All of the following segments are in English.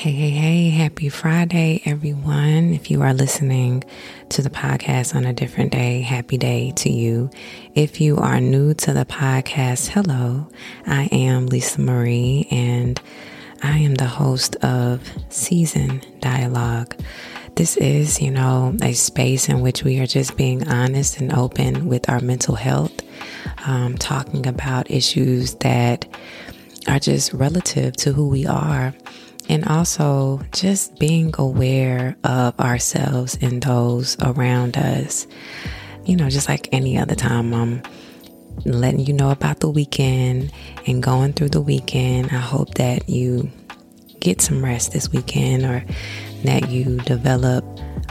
Hey, hey, hey, happy Friday, everyone. If you are listening to the podcast on a different day, happy day to you. If you are new to the podcast, hello. I am Lisa Marie and I am the host of Season Dialogue. This is, you know, a space in which we are just being honest and open with our mental health, um, talking about issues that are just relative to who we are and also just being aware of ourselves and those around us. You know, just like any other time, I'm letting you know about the weekend and going through the weekend. I hope that you get some rest this weekend or that you develop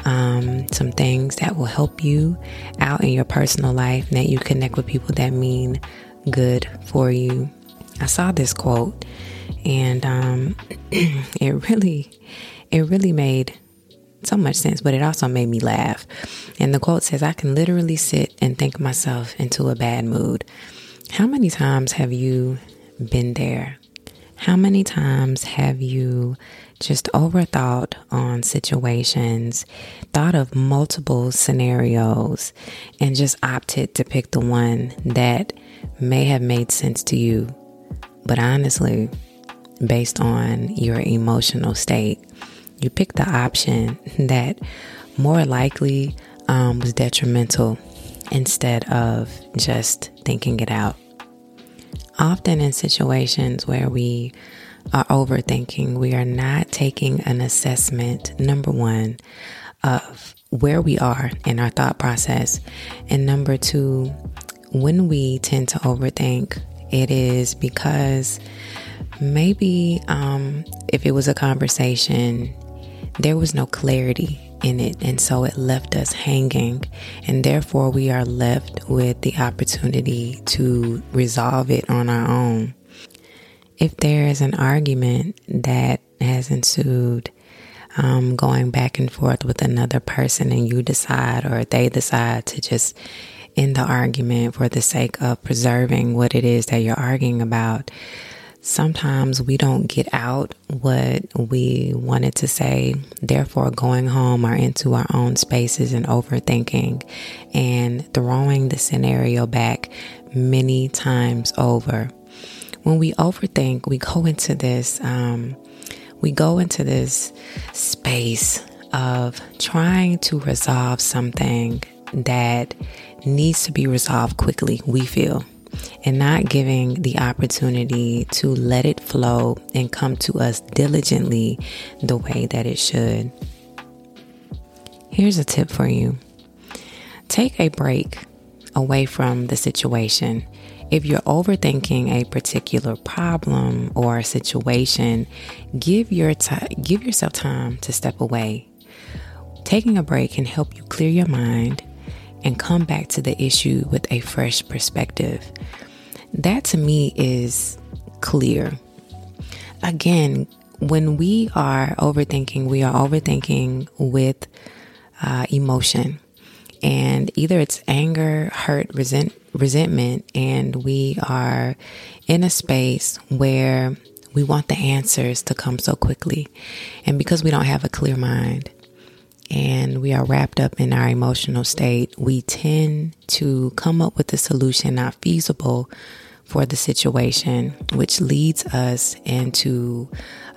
um, some things that will help you out in your personal life that you connect with people that mean good for you. I saw this quote and um, it really, it really made so much sense, but it also made me laugh. And the quote says, I can literally sit and think myself into a bad mood. How many times have you been there? How many times have you just overthought on situations, thought of multiple scenarios, and just opted to pick the one that may have made sense to you? But honestly, based on your emotional state. You pick the option that more likely um, was detrimental instead of just thinking it out. Often in situations where we are overthinking, we are not taking an assessment, number one, of where we are in our thought process. And number two, when we tend to overthink, it is because maybe um, if it was a conversation, there was no clarity in it. And so it left us hanging. And therefore, we are left with the opportunity to resolve it on our own. If there is an argument that has ensued, um, going back and forth with another person, and you decide or they decide to just end the argument for the sake of preserving what it is that you're arguing about, sometimes we don't get out what we wanted to say, therefore, going home or into our own spaces and overthinking and throwing the scenario back many times over. When we overthink, we go into this, um, we go into this space of trying to resolve something that needs to be resolved quickly, we feel and not giving the opportunity to let it flow and come to us diligently the way that it should. Here's a tip for you take a break away from the situation. If you're overthinking a particular problem or situation, give your t- give yourself time to step away. Taking a break can help you clear your mind and come back to the issue with a fresh perspective. That to me is clear. Again, when we are overthinking, we are overthinking with uh, emotion. And either it's anger, hurt, resent, resentment, and we are in a space where we want the answers to come so quickly. And because we don't have a clear mind, and we are wrapped up in our emotional state, we tend to come up with a solution not feasible for the situation, which leads us into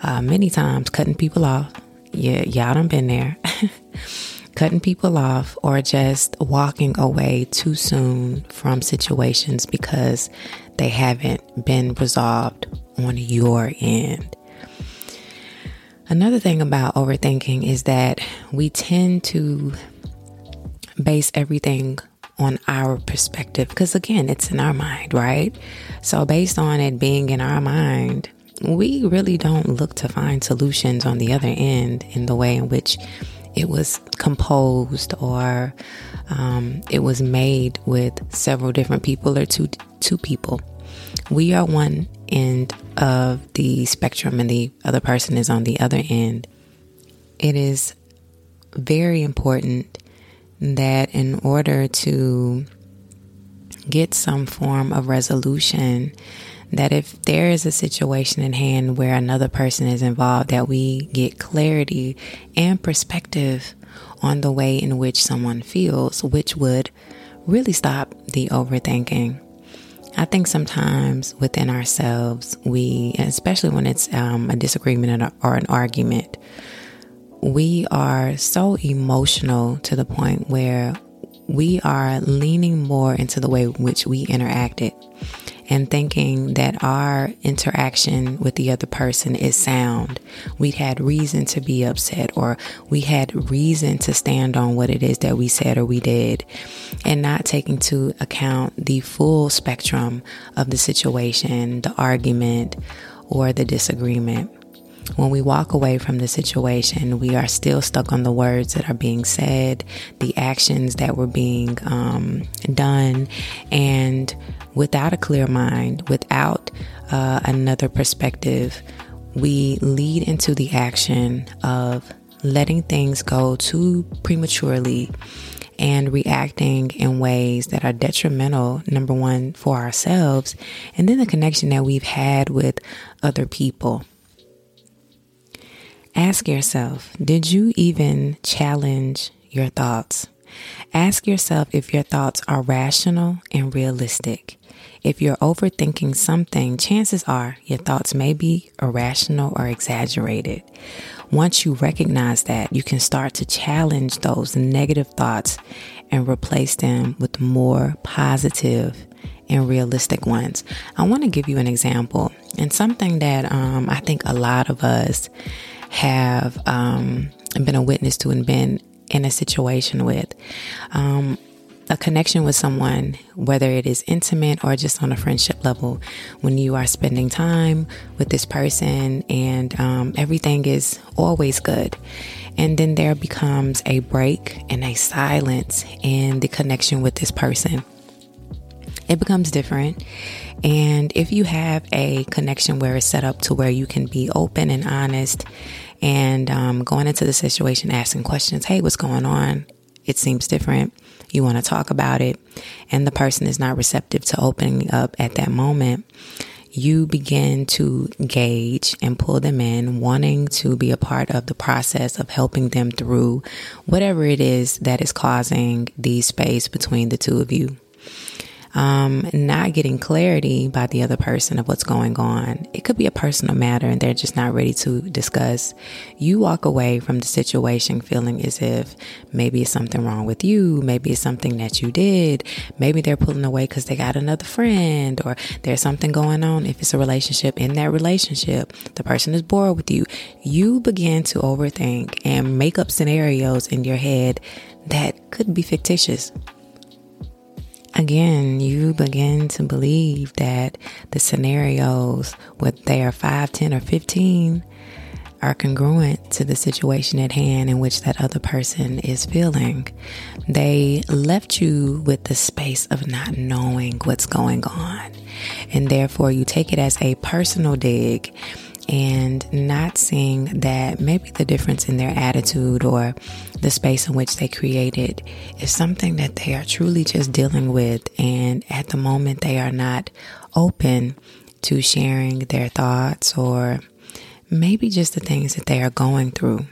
uh, many times cutting people off. Yeah, y'all done been there. cutting people off or just walking away too soon from situations because they haven't been resolved on your end. Another thing about overthinking is that we tend to base everything on our perspective because, again, it's in our mind, right? So, based on it being in our mind, we really don't look to find solutions on the other end in the way in which it was composed or um, it was made with several different people or two two people. We are one end of the spectrum and the other person is on the other end. It is very important that in order to get some form of resolution that if there is a situation in hand where another person is involved, that we get clarity and perspective on the way in which someone feels, which would really stop the overthinking. I think sometimes within ourselves, we, especially when it's um, a disagreement or an argument, we are so emotional to the point where we are leaning more into the way in which we interacted and thinking that our interaction with the other person is sound. We had reason to be upset or we had reason to stand on what it is that we said or we did and not taking to account the full spectrum of the situation, the argument, or the disagreement. When we walk away from the situation, we are still stuck on the words that are being said, the actions that were being um, done, and without a clear mind, without uh, another perspective, we lead into the action of letting things go too prematurely and reacting in ways that are detrimental, number one, for ourselves, and then the connection that we've had with other people. Ask yourself Did you even challenge your thoughts? Ask yourself if your thoughts are rational and realistic. If you're overthinking something, chances are your thoughts may be irrational or exaggerated. Once you recognize that, you can start to challenge those negative thoughts and replace them with more positive and realistic ones. I want to give you an example and something that um, I think a lot of us have um, been a witness to and been in a situation with. Um, a connection with someone, whether it is intimate or just on a friendship level, when you are spending time with this person and um, everything is always good. And then there becomes a break and a silence in the connection with this person. It becomes different. And if you have a connection where it's set up to where you can be open and honest and um, going into the situation, asking questions, hey, what's going on? It seems different. You want to talk about it, and the person is not receptive to opening up at that moment. You begin to gauge and pull them in, wanting to be a part of the process of helping them through whatever it is that is causing the space between the two of you um, not getting clarity by the other person of what's going on. It could be a personal matter and they're just not ready to discuss. You walk away from the situation feeling as if maybe it's something wrong with you, maybe it's something that you did, maybe they're pulling away because they got another friend or there's something going on. If it's a relationship, in that relationship, the person is bored with you. You begin to overthink and make up scenarios in your head that could be fictitious again, you begin to believe that the scenarios, whether they are 5, 10, or 15, are congruent to the situation at hand in which that other person is feeling. They left you with the space of not knowing what's going on. And therefore, you take it as a personal dig and not seeing that maybe the difference in their attitude or the space in which they created is something that they are truly just dealing with. And at the moment, they are not open to sharing their thoughts or maybe just the things that they are going through.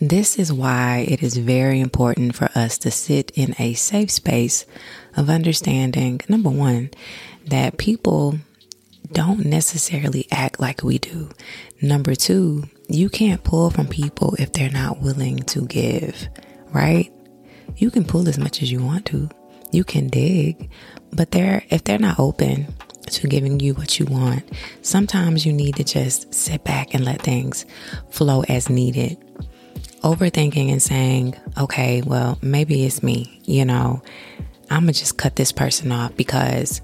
This is why it is very important for us to sit in a safe space of understanding, number one, that people don't necessarily act like we do. Number two, you can't pull from people if they're not willing to give, right? You can pull as much as you want to. You can dig, but they're if they're not open to giving you what you want, sometimes you need to just sit back and let things flow as needed. Overthinking and saying, okay, well, maybe it's me, you know, I'm gonna just cut this person off because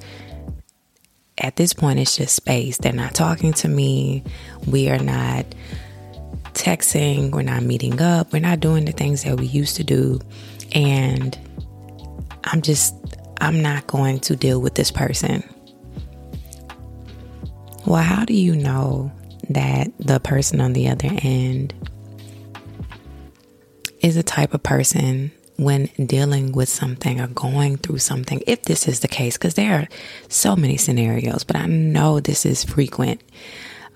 at this point, it's just space. They're not talking to me. We are not texting. We're not meeting up. We're not doing the things that we used to do. And I'm just, I'm not going to deal with this person. Well, how do you know that the person on the other end is the type of person when dealing with something or going through something, if this is the case, because there are so many scenarios, but I know this is frequent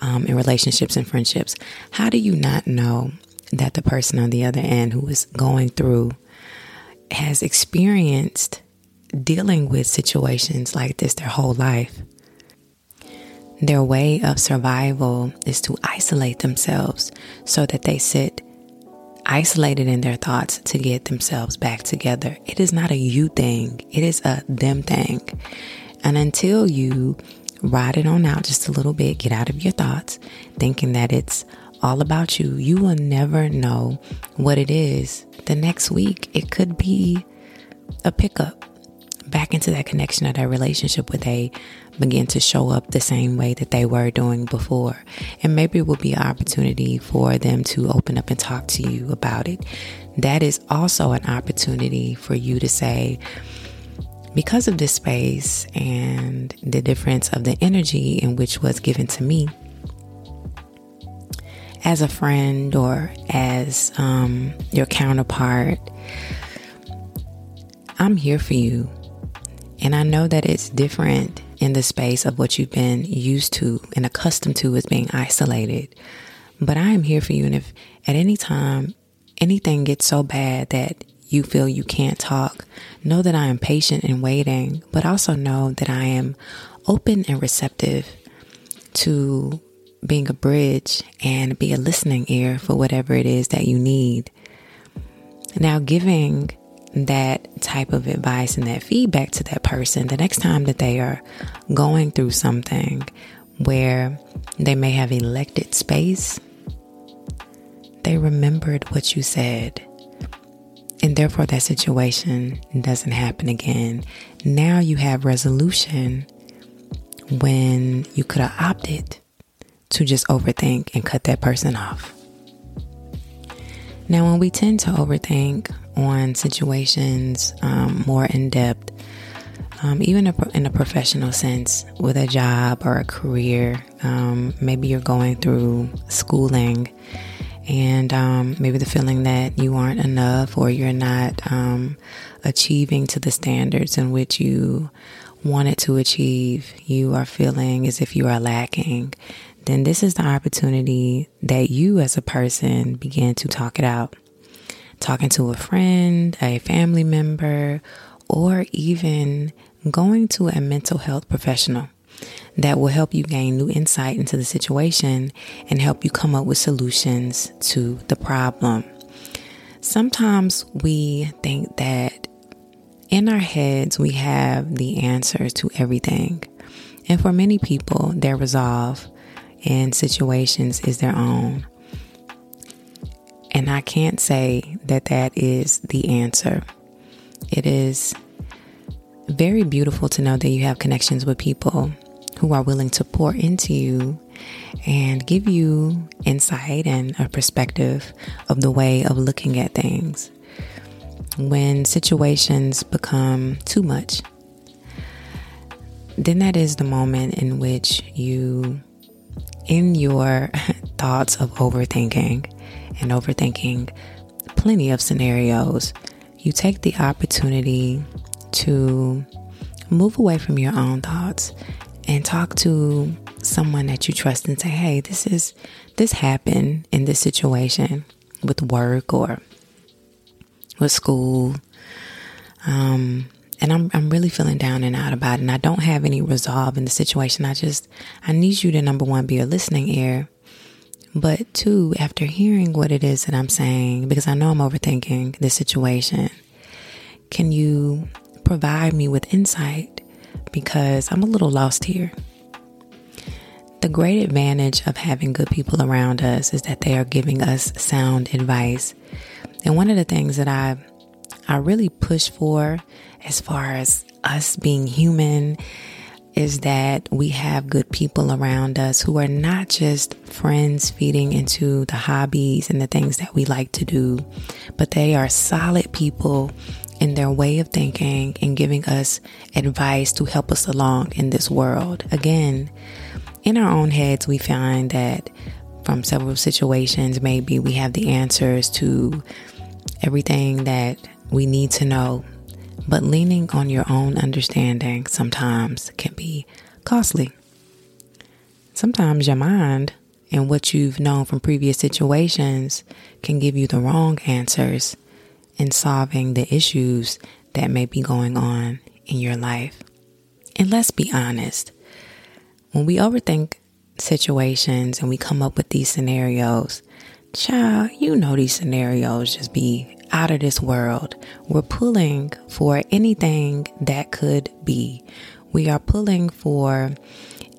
um, in relationships and friendships. How do you not know that the person on the other end who is going through has experienced dealing with situations like this their whole life? Their way of survival is to isolate themselves so that they sit isolated in their thoughts to get themselves back together. It is not a you thing, it is a them thing. And until you ride it on out just a little bit, get out of your thoughts, thinking that it's all about you, you will never know what it is the next week. It could be a pickup back into that connection or that relationship where they begin to show up the same way that they were doing before. And maybe it will be an opportunity for them to open up and talk to you about it. That is also an opportunity for you to say, because of this space and the difference of the energy in which was given to me as a friend or as um, your counterpart, I'm here for you. And I know that it's different in the space of what you've been used to and accustomed to as being isolated. But I am here for you. And if at any time anything gets so bad that you feel you can't talk, know that I am patient and waiting, but also know that I am open and receptive to being a bridge and be a listening ear for whatever it is that you need. Now, giving that type of advice and that feedback to that person the next time that they are going through something where they may have elected space, they remembered what you said. And therefore, that situation doesn't happen again. Now you have resolution when you could have opted to just overthink and cut that person off. Now, when we tend to overthink on situations um, more in depth, um, even in a professional sense, with a job or a career. Um, maybe you're going through schooling and um, maybe the feeling that you aren't enough or you're not um, achieving to the standards in which you wanted to achieve. You are feeling as if you are lacking. Then this is the opportunity that you as a person begin to talk it out talking to a friend, a family member, or even going to a mental health professional that will help you gain new insight into the situation and help you come up with solutions to the problem. Sometimes we think that in our heads we have the answers to everything. And for many people, their resolve in situations is their own. And I can't say that that is the answer. It is very beautiful to know that you have connections with people who are willing to pour into you and give you insight and a perspective of the way of looking at things. When situations become too much, then that is the moment in which you, in your thoughts of overthinking, and overthinking plenty of scenarios, you take the opportunity to move away from your own thoughts and talk to someone that you trust and say, "Hey, this is this happened in this situation with work or with school." Um, and I'm I'm really feeling down and out about it, and I don't have any resolve in the situation. I just I need you to number one be a listening ear but two, after hearing what it is that I'm saying, because I know I'm overthinking this situation, can you provide me with insight? Because I'm a little lost here. The great advantage of having good people around us is that they are giving us sound advice. And one of the things that I I really push for as far as us being human is that we have good people around us who are not just friends feeding into the hobbies and the things that we like to do, but they are solid people in their way of thinking and giving us advice to help us along in this world. Again, in our own heads, we find that from several situations, maybe we have the answers to everything that we need to know, but leaning on your own understanding sometimes can be costly. Sometimes your mind and what you've known from previous situations can give you the wrong answers in solving the issues that may be going on in your life. And let's be honest, when we overthink situations and we come up with these scenarios, child, you know these scenarios just be out of this world. We're pulling for anything that could be. We are pulling for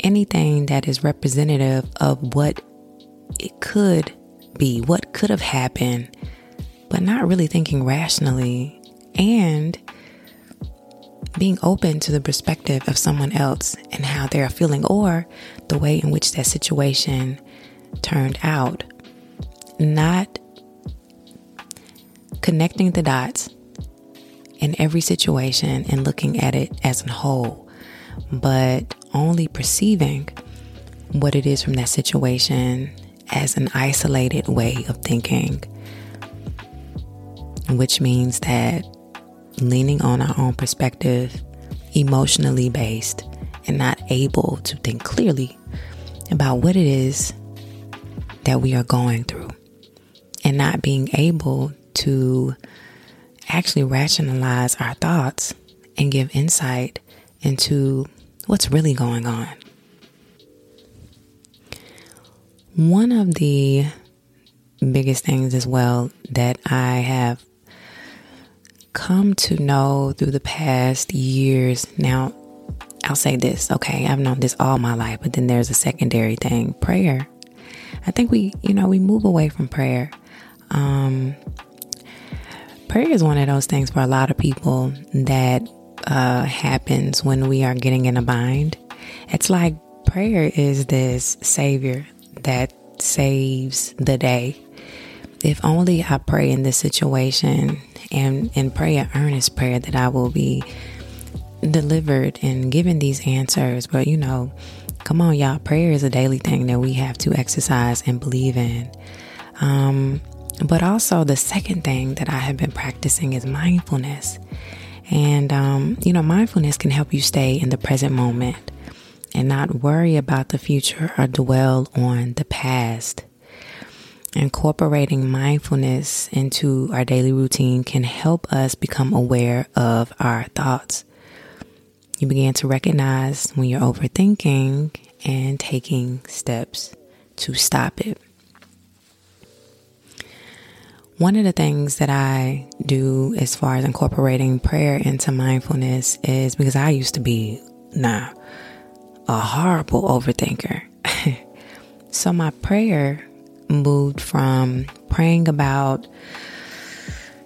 anything that is representative of what it could be, what could have happened, but not really thinking rationally and being open to the perspective of someone else and how they're feeling or the way in which that situation turned out. Not connecting the dots in every situation and looking at it as a whole, but only perceiving what it is from that situation as an isolated way of thinking, which means that leaning on our own perspective, emotionally based, and not able to think clearly about what it is that we are going through, and not being able to actually rationalize our thoughts and give insight into what's really going on. One of the biggest things as well that I have come to know through the past years now, I'll say this, okay, I've known this all my life, but then there's a secondary thing prayer. I think we, you know, we move away from prayer. Um, prayer is one of those things for a lot of people that uh, happens when we are getting in a bind. It's like prayer is this savior that saves the day. If only I pray in this situation and, and pray an earnest prayer that I will be delivered and given these answers. But you know, come on, y'all, prayer is a daily thing that we have to exercise and believe in. Um, but also, the second thing that I have been practicing is mindfulness. And, um, you know, mindfulness can help you stay in the present moment and not worry about the future or dwell on the past. Incorporating mindfulness into our daily routine can help us become aware of our thoughts. You begin to recognize when you're overthinking and taking steps to stop it. One of the things that I do as far as incorporating prayer into mindfulness is because I used to be, nah, a horrible overthinker. so my prayer moved from praying about,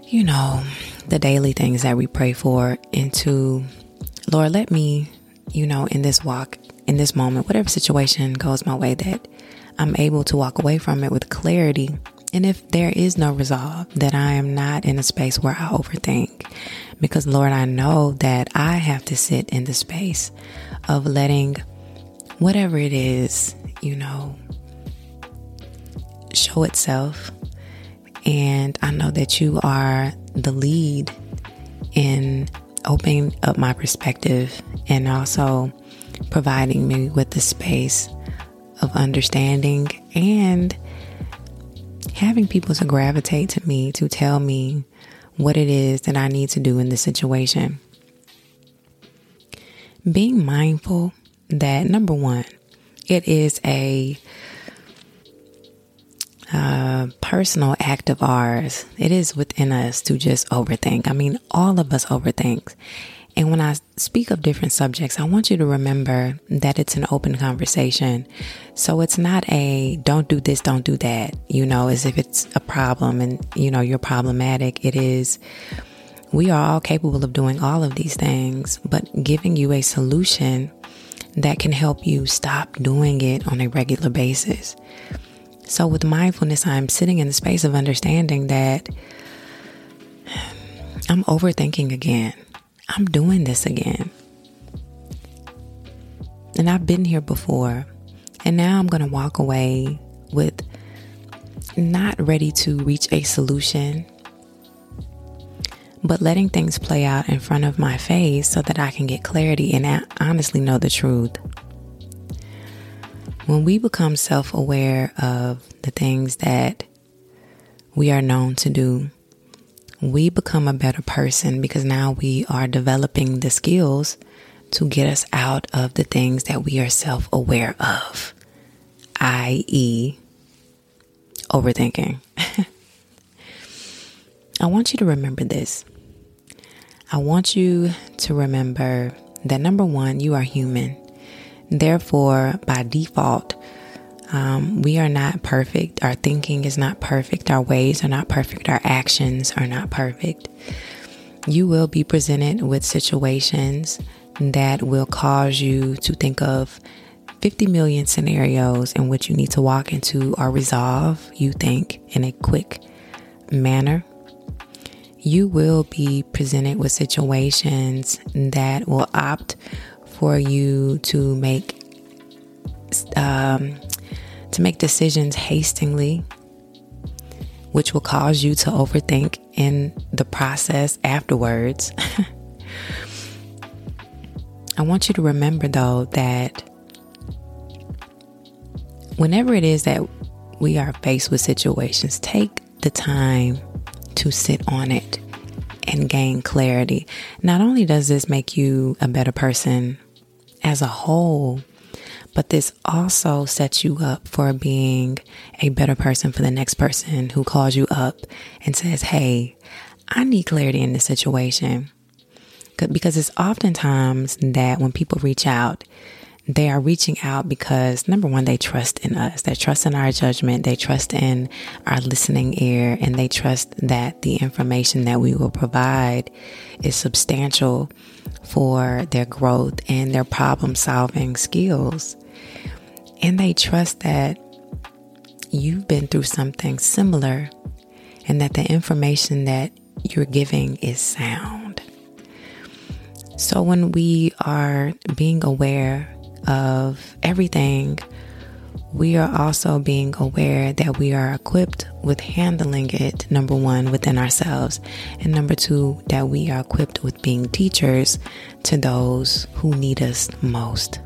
you know, the daily things that we pray for into, Lord, let me, you know, in this walk, in this moment, whatever situation goes my way, that I'm able to walk away from it with clarity. And if there is no resolve, that I am not in a space where I overthink. Because, Lord, I know that I have to sit in the space of letting whatever it is, you know, show itself. And I know that you are the lead in opening up my perspective and also providing me with the space of understanding and having people to gravitate to me to tell me what it is that I need to do in this situation. Being mindful that number one, it is a uh, personal act of ours. It is within us to just overthink. I mean, all of us overthink. And when I speak of different subjects, I want you to remember that it's an open conversation. So it's not a don't do this, don't do that, you know, as if it's a problem and, you know, you're problematic. It is, we are all capable of doing all of these things, but giving you a solution that can help you stop doing it on a regular basis. So, with mindfulness, I'm sitting in the space of understanding that I'm overthinking again. I'm doing this again. And I've been here before. And now I'm going to walk away with not ready to reach a solution, but letting things play out in front of my face so that I can get clarity and honestly know the truth. When we become self aware of the things that we are known to do, we become a better person because now we are developing the skills to get us out of the things that we are self aware of, i.e., overthinking. I want you to remember this. I want you to remember that number one, you are human. Therefore, by default, um, we are not perfect. Our thinking is not perfect. Our ways are not perfect. Our actions are not perfect. You will be presented with situations that will cause you to think of 50 million scenarios in which you need to walk into or resolve, you think, in a quick manner. You will be presented with situations that will opt for you to make um, to make decisions hastily, which will cause you to overthink in the process afterwards. I want you to remember, though, that whenever it is that we are faced with situations, take the time to sit on it and gain clarity. Not only does this make you a better person as a whole, but this also sets you up for being a better person for the next person who calls you up and says, Hey, I need clarity in this situation. Because it's oftentimes that when people reach out, they are reaching out because number one, they trust in us. They trust in our judgment. They trust in our listening ear and they trust that the information that we will provide is substantial for their growth and their problem solving skills. And they trust that you've been through something similar and that the information that you're giving is sound. So when we are being aware of everything, we are also being aware that we are equipped with handling it, number one, within ourselves, and number two, that we are equipped with being teachers to those who need us most.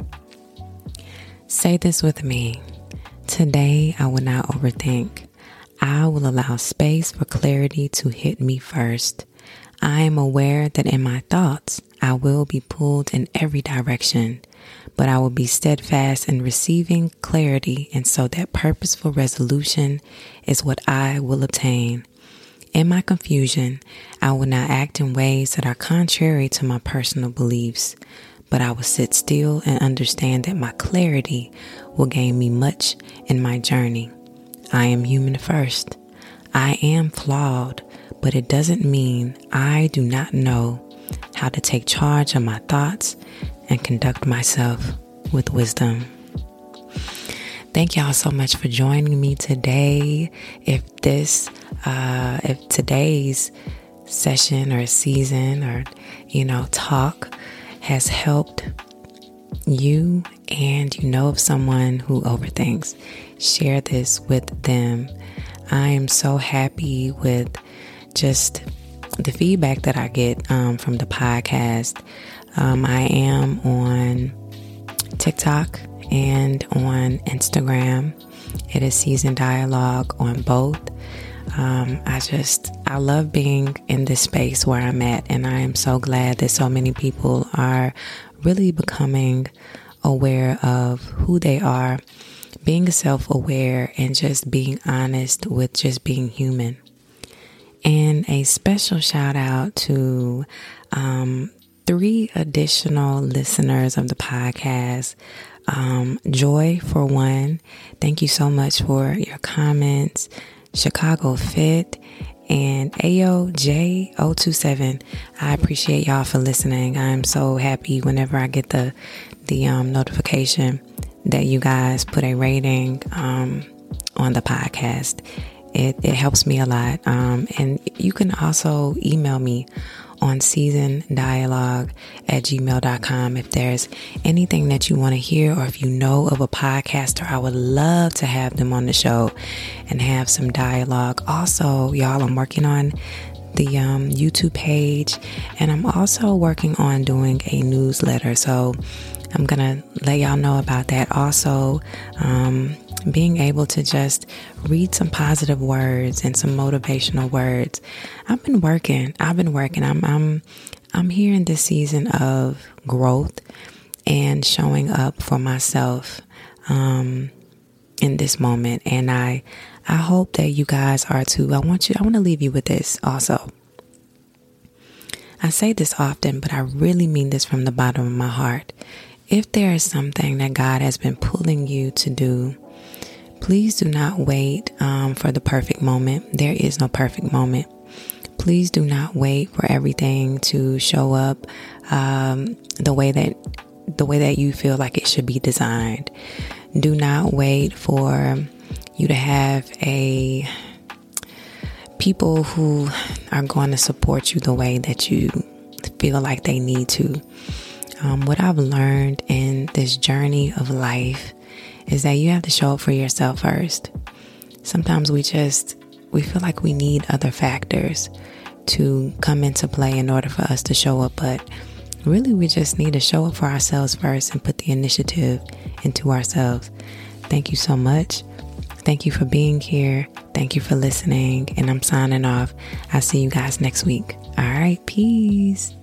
Say this with me. Today, I will not overthink. I will allow space for clarity to hit me first. I am aware that in my thoughts, I will be pulled in every direction, but I will be steadfast in receiving clarity, and so that purposeful resolution is what I will obtain. In my confusion, I will not act in ways that are contrary to my personal beliefs but I will sit still and understand that my clarity will gain me much in my journey. I am human first. I am flawed, but it doesn't mean I do not know how to take charge of my thoughts and conduct myself with wisdom. Thank y'all so much for joining me today. If this, uh, if today's session or season or, you know, talk has helped you and you know of someone who overthinks, share this with them. I am so happy with just the feedback that I get um, from the podcast. Um, I am on TikTok and on Instagram. It is Season Dialogue on both. Um, I just, I love being in this space where I'm at, and I am so glad that so many people are really becoming aware of who they are, being self aware, and just being honest with just being human. And a special shout out to um, three additional listeners of the podcast. Um, Joy, for one, thank you so much for your comments. Chicago Fit, and AOJ027. I appreciate y'all for listening. I'm so happy whenever I get the the um, notification that you guys put a rating um, on the podcast. It, it helps me a lot. Um, and you can also email me on season dialogue at gmail.com. If there's anything that you want to hear or if you know of a podcaster, I would love to have them on the show and have some dialogue. Also, y'all, I'm working on the um, YouTube page, and I'm also working on doing a newsletter. So I'm gonna let y'all know about that. Also, um, being able to just read some positive words and some motivational words. I've been working. I've been working. I'm I'm I'm here in this season of growth and showing up for myself um, in this moment. And I I hope that you guys are too. I want you. I want to leave you with this also. I say this often, but I really mean this from the bottom of my heart. If there is something that God has been pulling you to do, please do not wait um, for the perfect moment. There is no perfect moment. Please do not wait for everything to show up um, the way that the way that you feel like it should be designed. Do not wait for you to have a people who are going to support you the way that you feel like they need to. Um, what I've learned in this journey of life is that you have to show up for yourself first. Sometimes we just we feel like we need other factors to come into play in order for us to show up, but really we just need to show up for ourselves first and put the initiative into ourselves. Thank you so much. Thank you for being here. Thank you for listening. And I'm signing off. I'll see you guys next week. All right. Peace.